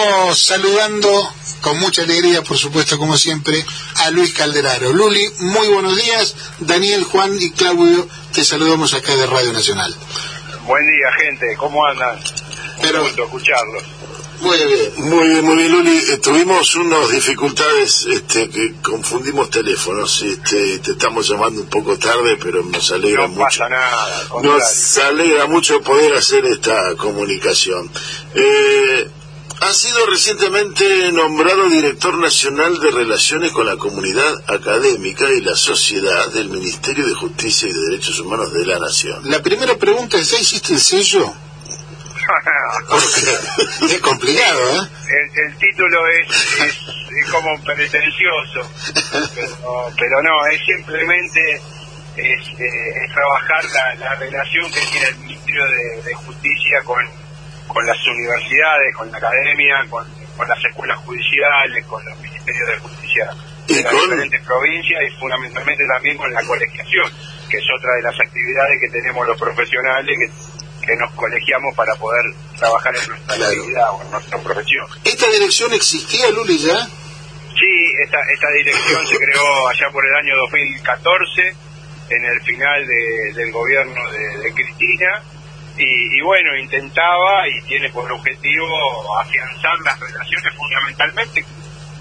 estamos saludando con mucha alegría, por supuesto, como siempre, a Luis Calderaro. Luli, muy buenos días. Daniel, Juan y Claudio, te saludamos acá de Radio Nacional. Buen día, gente. ¿Cómo andan? Pero- Un gusto escucharlos. Muy bien. Muy bien, muy bien, Luli. Eh, tuvimos unas dificultades este, que confundimos teléfonos. Este, te estamos llamando un poco tarde, pero nos alegra No mucho. pasa nada. Nos alegra mucho poder hacer esta comunicación. Eh, ha sido recientemente nombrado director nacional de Relaciones con la Comunidad Académica y la Sociedad del Ministerio de Justicia y de Derechos Humanos de la Nación. La primera pregunta es, ¿ya hiciste el sello? Porque es complicado, ¿eh? el, el título es, es, es como pretencioso, pero, pero no, es simplemente es, eh, es trabajar la, la relación que tiene el Ministerio de, de Justicia con, con las universidades, con la academia, con, con las escuelas judiciales, con los ministerios de justicia de las diferentes provincias y fundamentalmente también con la colegiación, que es otra de las actividades que tenemos los profesionales que, que nos colegiamos para poder trabajar en nuestra Claro. actividad o en nuestra profesión. ¿Esta dirección existía, Luli, ya? Sí, esta, esta dirección se creó allá por el año 2014, en el final de- del gobierno de, de Cristina, y, y bueno, intentaba y tiene por objetivo afianzar las relaciones fundamentalmente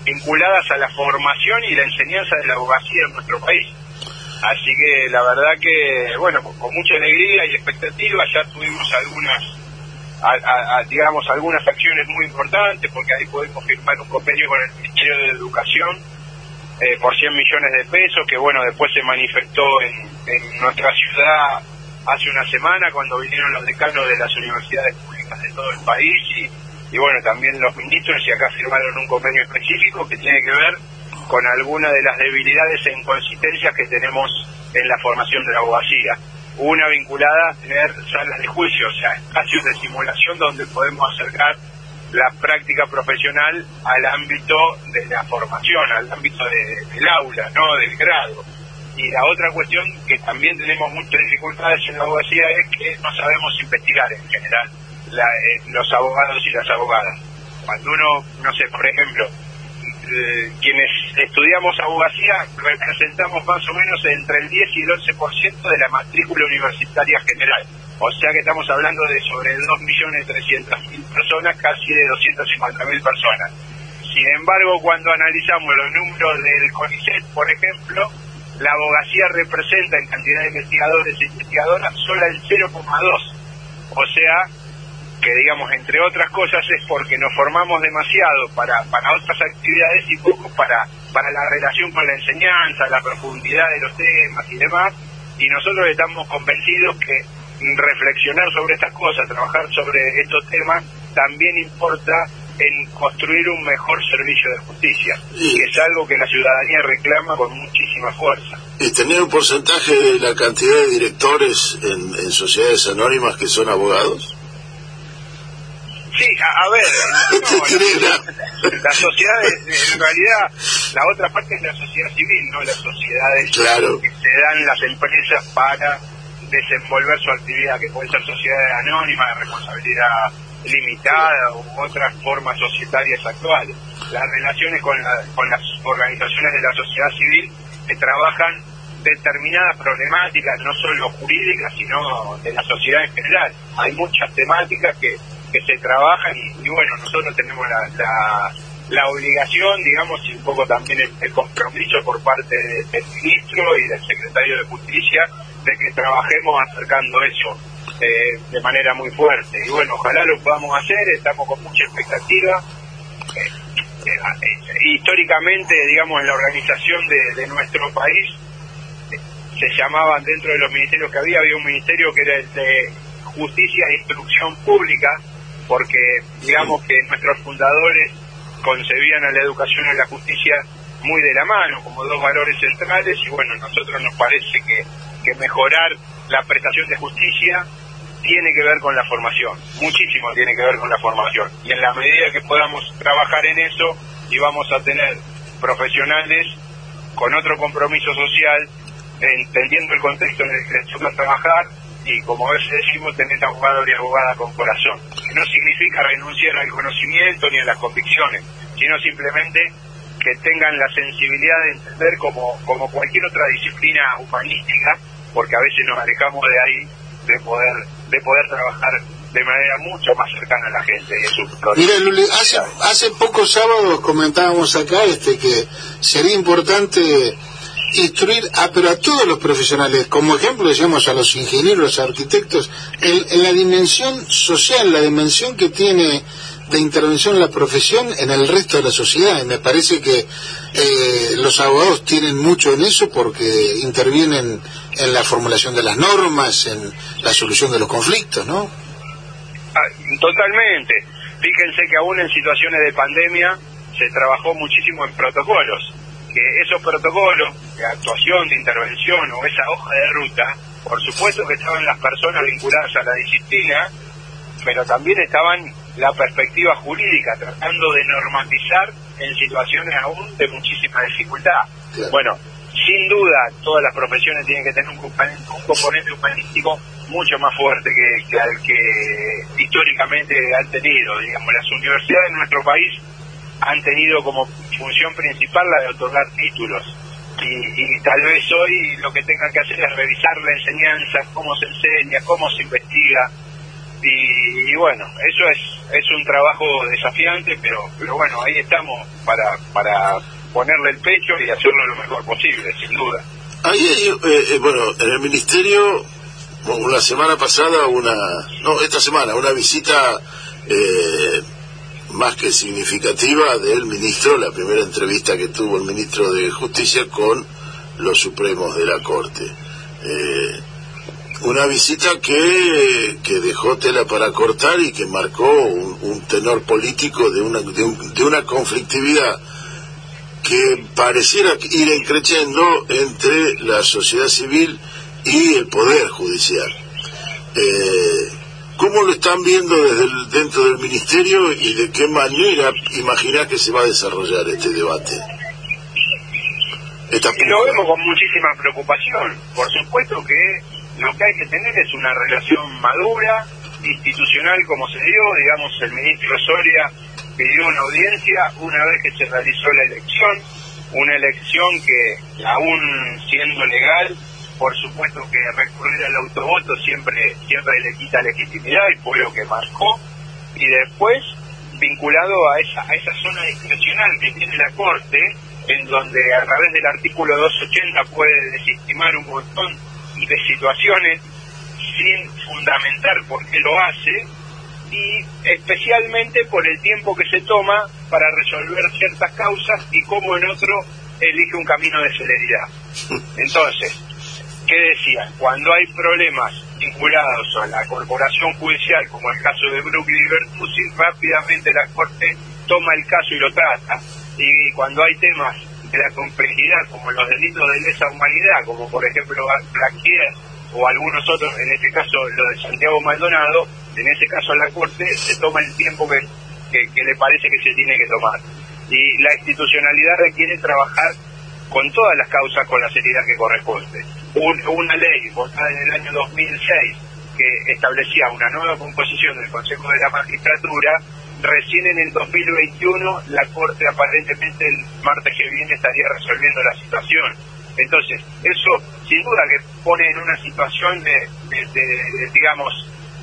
vinculadas a la formación y la enseñanza de la abogacía en nuestro país. Así que la verdad que, bueno, con, mucha alegría y expectativa ya tuvimos algunas a- digamos, algunas acciones muy importantes, porque ahí podemos firmar un convenio con el Ministerio de Educación eh, por 100 millones de pesos, que bueno, después se manifestó en nuestra ciudad hace una semana cuando vinieron los decanos de las universidades públicas de todo el país y, y bueno, también los ministros y acá firmaron un convenio específico que tiene que ver con algunas de las debilidades e inconsistencias que tenemos en la formación de la abogacía. Una vinculada a tener salas de juicio, o sea, espacios de simulación donde podemos acercar la práctica profesional al ámbito de la formación, al ámbito de- del aula, no del grado. Y la otra cuestión que también tenemos muchas dificultades en la abogacía es que no sabemos investigar en general la- eh, los abogados y las abogadas. Cuando uno, no sé, por ejemplo, eh, quienes estudiamos abogacía representamos más o menos entre el 10 y el 11% de la matrícula universitaria general. O sea que estamos hablando de sobre 2.300.000 personas, casi de 250.000 personas. Sin embargo, cuando analizamos los números del CONICET, por ejemplo, la abogacía representa en cantidad de investigadores e investigadoras solo el 0,2. O sea, que digamos, entre otras cosas, es porque nos formamos demasiado para, para otras actividades y poco para, para la relación con la enseñanza, la profundidad de los temas y demás. Y nosotros estamos convencidos que reflexionar sobre estas cosas, trabajar sobre estos temas, también importa en construir un mejor servicio de justicia, que es algo que la ciudadanía reclama con muchísima fuerza. ¿Y tener un porcentaje de la cantidad de directores en, en sociedades anónimas que son abogados? Sí, a, a ver, no, la, la sociedad, es- en realidad, la otra parte es la sociedad civil, no las sociedades Claro. que se dan las empresas para desenvolver su actividad, que pueden ser sociedades anónimas, de responsabilidad limitada u otras formas societarias actuales. Las relaciones con, la- con las organizaciones de la sociedad civil que trabajan determinadas problemáticas, no solo jurídicas, sino de la sociedad en general. Hay muchas temáticas que, que se trabajan y, bueno, nosotros tenemos la, la, la obligación, digamos, y un poco también el, compromiso por parte de- del ministro y del secretario de Justicia de que trabajemos acercando eso eh, de manera muy fuerte. Y bueno, ojalá lo podamos hacer, estamos con mucha expectativa. Eh, eh, históricamente, digamos, en la organización de, nuestro país, eh, se llamaban dentro de los ministerios que había, había un ministerio que era el de Justicia e Instrucción Pública, porque digamos que nuestros fundadores concebían a la educación y a la justicia muy de la mano, como dos valores centrales, y bueno, nosotros nos parece que, que mejorar la prestación de justicia tiene que ver con la formación, muchísimo tiene que ver con la formación. Y en la medida que podamos trabajar en eso y vamos a tener profesionales con otro compromiso social, entendiendo el contexto en el que les toca trabajar y como a veces decimos, tener abogado y abogada con corazón. No significa renunciar al conocimiento ni a las convicciones, sino simplemente que tengan la sensibilidad de entender como, como cualquier otra disciplina humanística, porque a veces nos alejamos de ahí de poder, de poder trabajar de manera mucho más cercana a la gente. Mira, Luli, hace, hace pocos sábados comentábamos acá este que sería importante instruir a, pero a todos los profesionales, como ejemplo decíamos a los ingenieros, los arquitectos, en, la dimensión social, la dimensión que tiene de intervención la profesión en el resto de la sociedad. Y me parece que eh, los abogados tienen mucho en eso porque intervienen en la formulación de las normas, en la solución de los conflictos, ¿no? Ah, totalmente. Fíjense que aún en situaciones de pandemia se trabajó muchísimo en protocolos que esos protocolos de actuación, de intervención o esa hoja de ruta, por supuesto que estaban las personas vinculadas a la disciplina, pero también estaban la perspectiva jurídica, tratando de normatizar en situaciones aún de muchísima dificultad. Bueno, sin duda, todas las profesiones tienen que tener un componente, humanístico mucho más fuerte que, que, al que históricamente han tenido. Digamos, las universidades en nuestro país han tenido como función principal la de otorgar títulos. Y, tal vez hoy lo que tengan que hacer es revisar la enseñanza, cómo se enseña, cómo se investiga. Y, bueno, eso es, es un trabajo desafiante, pero, pero bueno, ahí estamos para, para ponerle el pecho y hacerlo lo mejor posible, sin duda. Ahí, eh, eh, bueno, en el ministerio, la semana pasada, una, no, esta semana, una visita eh, más que significativa del ministro, la primera entrevista que tuvo el ministro de Justicia con los supremos de la Corte. Eh, una visita que, que, dejó tela para cortar y que marcó un, tenor político de una, de, una conflictividad que pareciera ir encreciendo entre la sociedad civil y el poder judicial. Eh, ¿Cómo lo están viendo desde dentro del ministerio y de qué manera imaginar que se va a desarrollar este debate? lo vemos con muchísima preocupación. Por supuesto que lo que hay que tener es una relación madura, institucional como se dio, digamos, el ministro Soria pidió una audiencia una vez que se realizó la elección, una elección que aún siendo legal por supuesto que recurrir al autovoto siempre siempre le quita legitimidad y fue lo que marcó y después vinculado a esa a esa zona discrecional que tiene la corte en donde a través del artículo 280 puede desestimar un montón de situaciones sin fundamentar por qué lo hace y especialmente por el tiempo que se toma para resolver ciertas causas y cómo en otro elige un camino de celeridad. Entonces, ¿Qué decían? Cuando hay problemas vinculados a la corporación judicial, como el caso de Brooklyn y Bertuzzi, rápidamente la Corte toma el caso y lo trata. Y cuando hay temas de la complejidad, como los delitos de lesa humanidad, como por ejemplo Blaquier o algunos otros, en este caso lo de Santiago Maldonado, en ese caso la Corte se toma el tiempo que, que le parece que se tiene que tomar. Y la institucionalidad requiere trabajar con todas las causas con la seriedad que corresponde una ley votada en el año 2006 que establecía una nueva composición del Consejo de la Magistratura, recién en el 2021 la Corte aparentemente el martes que viene estaría resolviendo la situación. Entonces, eso sin duda que pone en una situación de, digamos,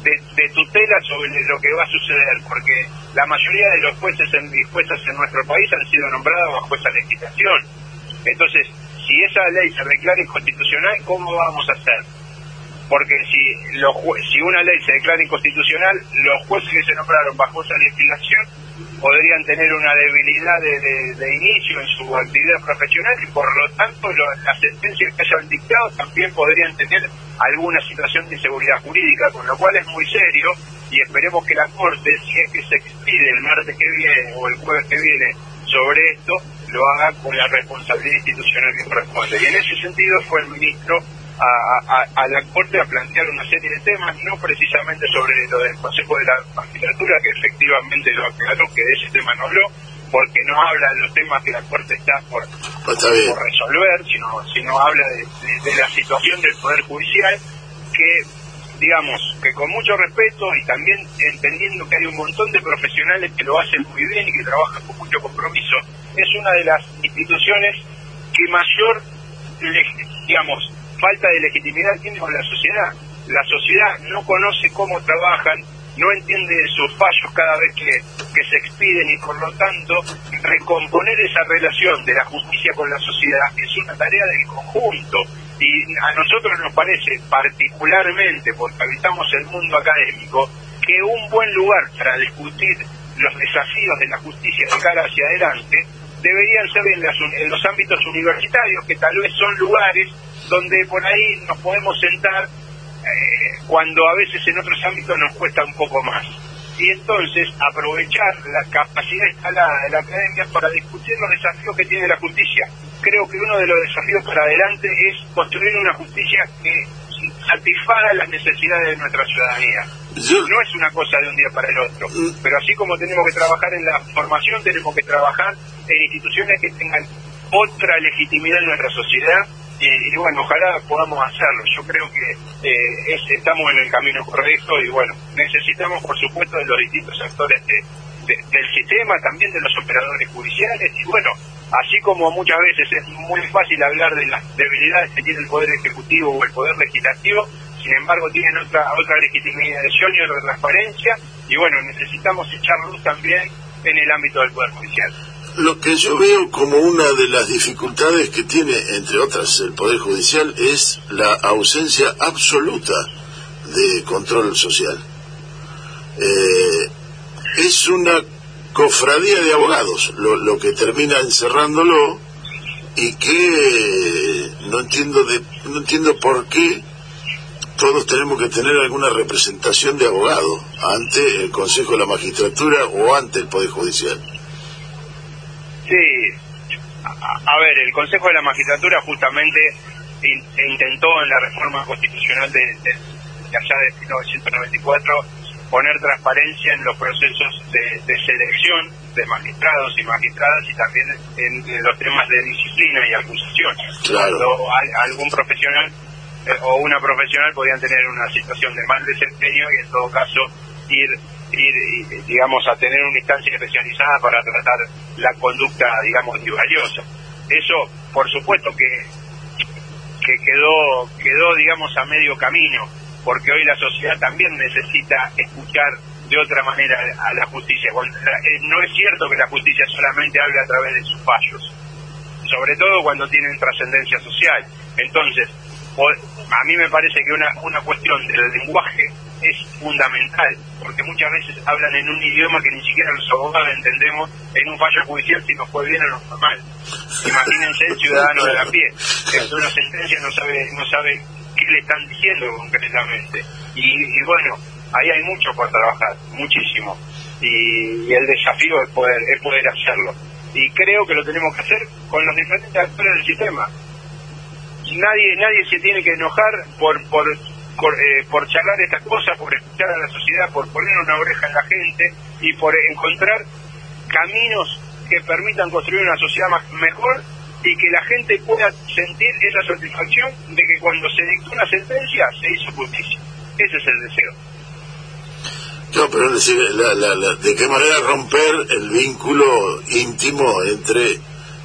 de, tutela sobre lo que va a suceder, porque la mayoría de los jueces y juezas en nuestro país han sido nombrados bajo esa legislación. Entonces, si esa ley se declara inconstitucional, ¿cómo vamos a hacer? Porque si, los si una ley se declara inconstitucional, los jueces que se nombraron bajo esa legislación podrían tener una debilidad de, inicio en su actividad profesional y por lo tanto las sentencias que hayan dictado también podrían tener alguna situación de inseguridad jurídica, con lo cual es muy serio y esperemos que la Corte, si es que se expide el martes que viene o el jueves que viene sobre esto, lo haga con la responsabilidad institucional que corresponde. Y en ese sentido fue el ministro a, la Corte a plantear una serie de temas, no precisamente sobre lo del Consejo de la Magistratura, que efectivamente lo aclaró, que de ese tema no habló, porque no habla de los temas que la Corte está por, resolver, sino, sino habla de, la situación del Poder Judicial, que digamos, que con mucho respeto y también entendiendo que hay un montón de profesionales que lo hacen muy bien y que trabajan con mucho compromiso, es una de las instituciones que mayor, digamos, falta de legitimidad tiene con la sociedad. La sociedad no conoce cómo trabajan, no entiende sus fallos cada vez que, que se expiden y por lo tanto recomponer esa relación de la justicia con la sociedad es una tarea del conjunto y a nosotros nos parece particularmente, porque habitamos el mundo académico, que un buen lugar para discutir los desafíos de la justicia de cara hacia adelante deberían ser en, los ámbitos universitarios, que tal vez son lugares donde por ahí nos podemos sentar eh, cuando a veces en otros ámbitos nos cuesta un poco más. Y entonces aprovechar la capacidad instalada de la academia para discutir los desafíos que tiene la justicia creo que uno de los desafíos para adelante es construir una justicia que satisfaga las necesidades de nuestra ciudadanía. No es una cosa de un día para el otro, mm. pero así como tenemos que trabajar en la formación, tenemos que trabajar en instituciones que tengan otra legitimidad en nuestra sociedad y, bueno, ojalá podamos hacerlo. Yo creo que eh, estamos en el camino correcto y bueno, necesitamos por supuesto de los distintos actores del sistema, también de los operadores judiciales y bueno, así como muchas veces es muy fácil hablar de las debilidades que tiene el Poder Ejecutivo o el Poder Legislativo, sin embargo tienen otra, otra legitimidad y otra transparencia, y bueno, necesitamos echar luz también en el ámbito del Poder Judicial. Lo que yo veo como una de las dificultades que tiene, entre otras, el Poder Judicial es la ausencia absoluta de control social. Eh, es una cofradía de abogados, lo, que termina encerrándolo y que no entiendo de, no entiendo por qué todos tenemos que tener alguna representación de abogado ante el Consejo de la Magistratura o ante el Poder Judicial. Sí, a, ver, el Consejo de la Magistratura justamente intentó en la reforma constitucional de, de, de allá de 1994 poner transparencia en los procesos de, selección de magistrados y magistradas y también en, los temas de disciplina y acusación. Cuando algún profesional eh, o una profesional podían tener una situación de mal desempeño y en todo caso ir ir digamos a tener una instancia especializada para tratar la conducta digamos valiosa eso por supuesto que que quedó quedó digamos a medio camino porque hoy la sociedad también necesita escuchar de otra manera a la justicia. Eh, no es cierto que la justicia solamente hable a través de sus fallos, sobre todo cuando tienen trascendencia social. Entonces, a mí me parece que una, una cuestión del lenguaje es fundamental, porque muchas veces hablan en un idioma que ni siquiera los abogados entendemos en un fallo judicial si nos fue bien o nos fue mal. Imagínense el ciudadano de la pie, que en una sentencia no sabe, no sabe le están diciendo concretamente. Y, bueno, ahí hay mucho por trabajar, muchísimo. Y, el desafío es poder, es poder hacerlo. Y creo que lo tenemos que hacer con los diferentes actores del sistema. Nadie, nadie se tiene que enojar por, por, por, eh, por charlar estas cosas, por escuchar a la sociedad, por poner una oreja en la gente y por encontrar caminos que permitan construir una sociedad más, mejor y que la gente pueda sentir esa satisfacción de que cuando se dictó una sentencia se hizo justicia. Ese es el deseo. No, pero decir, ¿de qué manera romper el vínculo íntimo entre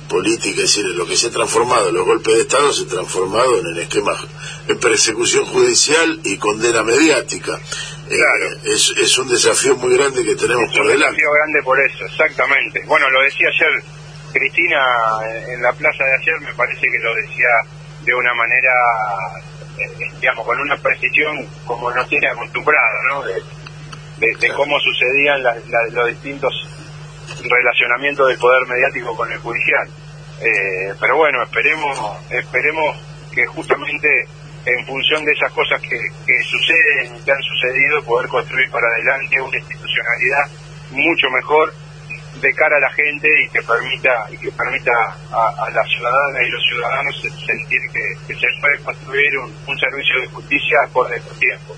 política? Es decir, lo que se ha transformado, los golpes de Estado se ha transformado en el esquema de persecución judicial y condena mediática. Eh, claro. es, es un desafío muy grande que tenemos por delante. Un desafío grande por eso, exactamente. Bueno, lo decía ayer Cristina en la plaza de ayer me parece que lo decía de una manera, eh, digamos, con una precisión como nos tiene acostumbrado, ¿no? De, cómo sucedían los distintos relacionamientos del poder mediático con el judicial. Eh, pero bueno, esperemos, esperemos que justamente en función de esas cosas que, que suceden, que han sucedido, poder construir para adelante una institucionalidad mucho mejor de cara a la gente y que permita y que permita a, las ciudadanas y los ciudadanos sentir que, se puede construir un, servicio de justicia por el tiempo.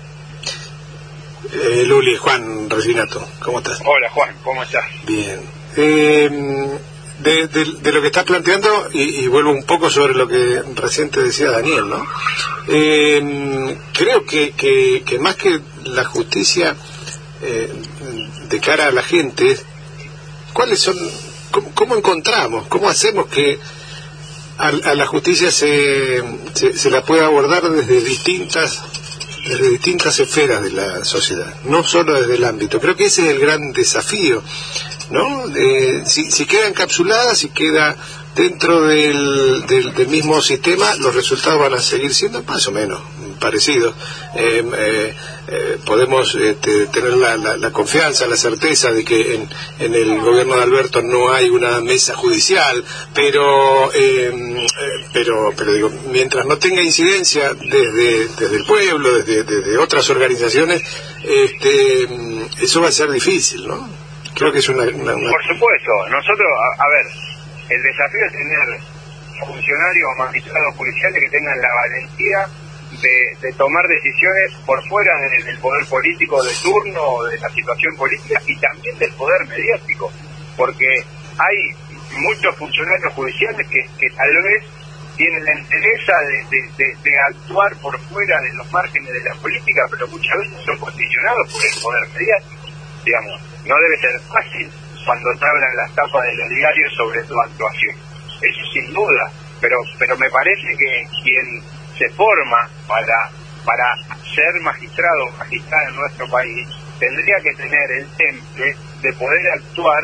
Eh, Luli, Juan Resinato, ¿cómo estás? Hola Juan, ¿cómo estás? Bien. Eh, de, de, lo que estás planteando, y, vuelvo un poco sobre lo que reciente decía Daniel, ¿no? Eh, creo que, que, más que la justicia eh, de cara a la gente, ¿cuáles son, cómo, encontramos, cómo hacemos que a, la justicia se, se, la pueda abordar desde distintas desde distintas esferas de la sociedad, no solo desde el ámbito. Creo que ese es el gran desafío ¿no? si, si queda encapsulada, si queda dentro del, del, mismo sistema, los resultados van a seguir siendo más o menos parecidos. Eh, eh, eh, podemos este, tener la, la, confianza, la certeza de que en, en, el gobierno de Alberto no hay una mesa judicial, pero, pero, pero digo, mientras no tenga incidencia desde, desde el pueblo, desde, desde otras organizaciones, este, eso va a ser difícil, ¿no? Creo que es una... Por supuesto, nosotros, a, ver, el desafío es tener funcionarios o magistrados judiciales que tengan la valentía de, tomar decisiones por fuera del, poder político de turno de la situación política y también del poder mediático, porque hay muchos funcionarios judiciales que, que tal vez tienen la interés de, de, actuar por fuera de los márgenes de la política, pero muchas veces son condicionados por el poder mediático, digamos no debe ser fácil cuando te hablan las tapas de los diarios sobre tu actuación. Eso sin duda, pero pero me parece que quien se forma para para ser magistrado o magistrada en nuestro país tendría que tener el temple de poder actuar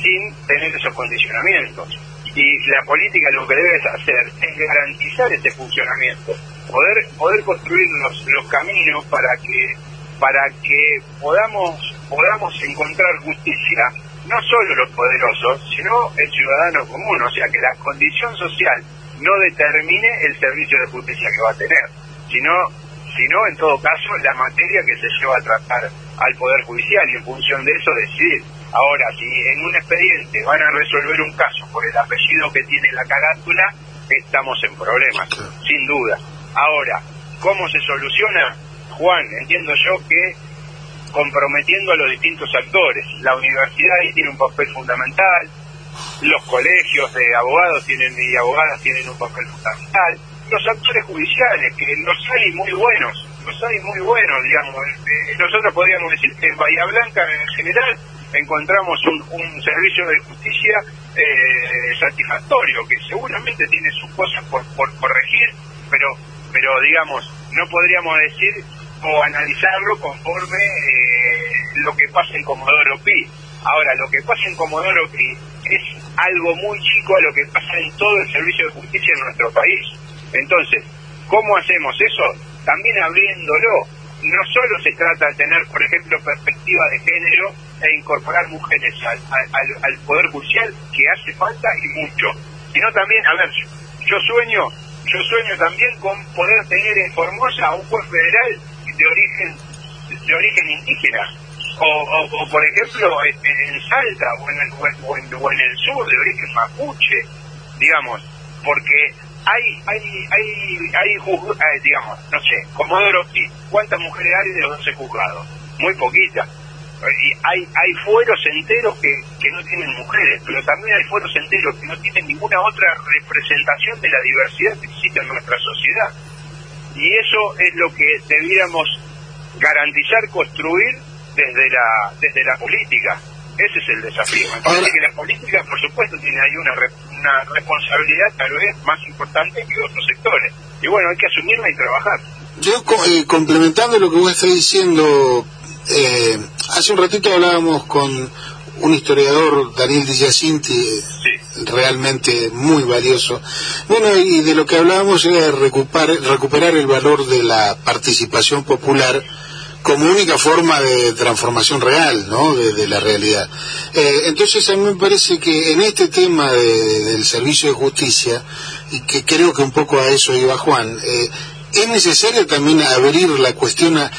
sin tener esos condicionamientos. Y la política lo que debes hacer es garantizar ese funcionamiento, poder poder construir los, los caminos para que para que podamos podamos encontrar justicia, no solo los poderosos, sino el ciudadano común, o sea, que la condición social no determine el servicio de justicia que va a tener, sino, sino en todo caso la materia que se lleva a tratar al Poder Judicial. Y en función de eso decidir. Ahora, si en un expediente van a resolver un caso por el apellido que tiene la carátula, estamos en problemas, sin duda. Ahora, ¿cómo se soluciona? Juan, entiendo yo que comprometiendo a los distintos actores. La universidad ahí tiene un papel fundamental, los colegios de abogados tienen y abogadas tienen un papel fundamental, los actores judiciales, que los hay muy buenos, los hay muy buenos, digamos. Eh, nosotros podríamos decir que en Bahía Blanca en general encontramos un, un servicio de justicia eh, satisfactorio, que seguramente tiene sus cosas por, por corregir, pero, pero digamos, no podríamos decir o analizarlo conforme eh, lo que pasa en Comodoro Pi. Ahora, lo que pasa en Comodoro Pi es algo muy chico a lo que pasa en todo el servicio de justicia en nuestro país. Entonces, ¿cómo hacemos eso? También abriéndolo. No solo se trata de tener, por ejemplo, perspectiva de género e incorporar mujeres al, al Poder Judicial, que hace falta y mucho, sino también, a ver, yo sueño yo sueño también con poder tener en Formosa a un juez federal de origen de origen indígena. O, por ejemplo en Salta o en, el, o, en, el sur de origen mapuche digamos. Porque hay hay hay hay eh, digamos no sé Comodoro cuántas mujeres hay de los 12 juzgados muy poquitas hay hay fueros enteros que, que no tienen mujeres pero también hay fueros enteros que no tienen ninguna otra representación de la diversidad que existe en nuestra sociedad y eso es lo que debiéramos garantizar, construir desde la, desde la política. Ese es el desafío. Me que la política, por supuesto, tiene ahí una, una responsabilidad tal vez más importante que otros sectores. Y bueno, hay que asumirla y trabajar. Yo, eh, complementando lo que vos estás diciendo, eh, hace un ratito hablábamos con un historiador, Daniel Di realmente muy valioso. Bueno, y de lo que hablábamos era recuperar, recuperar el valor de la participación popular como única forma de transformación real, ¿no? De, la realidad. Eh, entonces a mí me parece que en este tema del servicio de justicia, y que creo que un poco a eso iba Juan, eh, es necesario también abrir la cuestión a,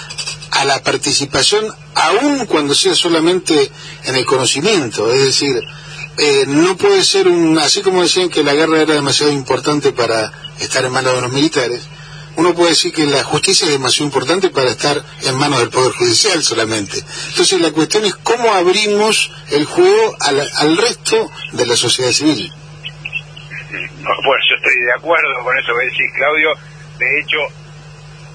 a la participación, aun cuando sea solamente en el conocimiento, es decir, eh, no puede ser un, así como decían que la guerra era demasiado importante para estar en manos de los militares, uno puede decir que la justicia es demasiado importante para estar en manos del Poder Judicial solamente. Entonces la cuestión es cómo abrimos el juego al, al resto de la sociedad civil. Bueno, yo estoy de acuerdo con eso que decís, Claudio. De hecho,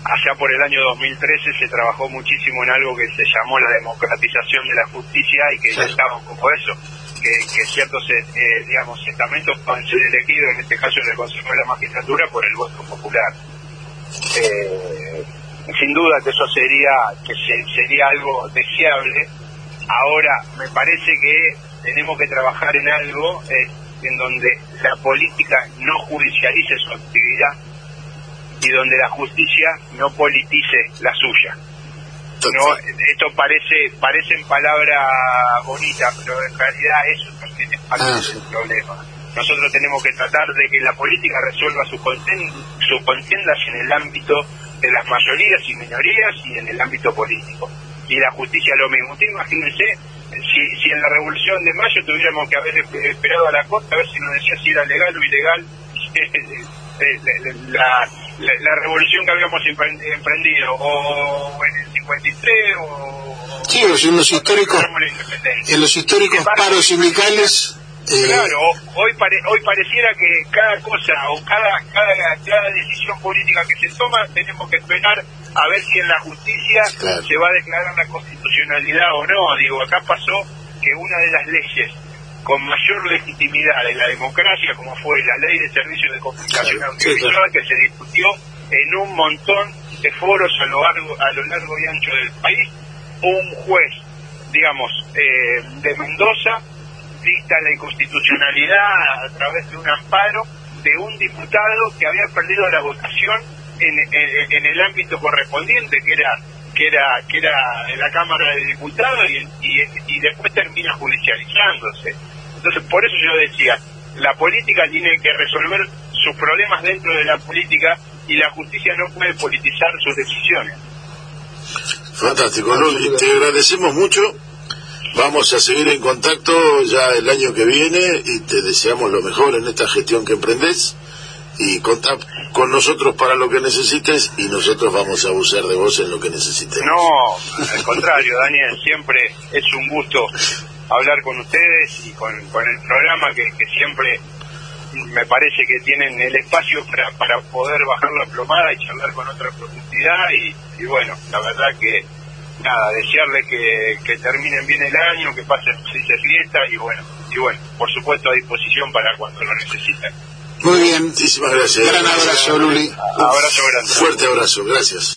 allá por el año 2013 se trabajó muchísimo en algo que se llamó la democratización de la justicia y que ya estaba un poco eso, que, ciertos, eh, digamos, estamentos puedan ser elegidos, en este caso en el Consejo de la Magistratura, por el voto popular. Eh, sin duda que eso sería, que sería algo deseable. Ahora, me parece que tenemos que trabajar en algo eh, en donde la política no judicialice su actividad y donde la justicia no politice la suya. No, esto parece parecen palabras bonitas, pero en realidad eso también es parte ah, del problema. Nosotros tenemos que tratar de que la política resuelva sus su contiendas en el ámbito de las mayorías y minorías y en el ámbito político. Y la justicia lo mismo. Usted imagínense si, si en la revolución de mayo tuviéramos que haber esperado a la corte a ver si nos decía si era legal o ilegal la, la, revolución que habíamos emprendido, o en el 53, o... Sí, o en los históricos, en los históricos paros sindicales... Eh, claro, hoy hoy pareciera que cada cosa o cada, cada, cada decisión política que se toma tenemos que esperar a ver si en la justicia se va a declarar la constitucionalidad o no. Digo, acá pasó que una de las leyes con mayor legitimidad de la democracia, como fue la ley de servicios de comunicación audiovisual, que se discutió en un montón de foros a lo largo, a lo largo y ancho del país, un juez, digamos, eh, de Mendoza dicta la inconstitucionalidad a través de un amparo de un diputado que había perdido la votación en, en, el ámbito correspondiente, que era que era que era en la Cámara de Diputados y, y, y después termina judicializándose. Entonces, por eso yo decía, la política tiene que resolver sus problemas dentro de la política y la justicia no puede politizar sus decisiones. Fantástico, te agradecemos mucho. Vamos a seguir en contacto ya el año que viene y te deseamos lo mejor en esta gestión que emprendes y contá con nosotros para lo que necesites y nosotros vamos a abusar de vos en lo que necesites. No, al contrario, Daniel, siempre es un gusto hablar con ustedes y con, el programa que, siempre me parece que tienen el espacio para, para poder bajar la plomada y charlar con otra profundidad y, bueno, la verdad que nada, desearle que, que, terminen bien el año, que pasen felices fiestas y bueno, y bueno, por supuesto a disposición para cuando lo necesiten. Muy bien. Muchísimas gracias. Gran abrazo, Luli. Abrazo grande. Fuerte abrazo, gracias.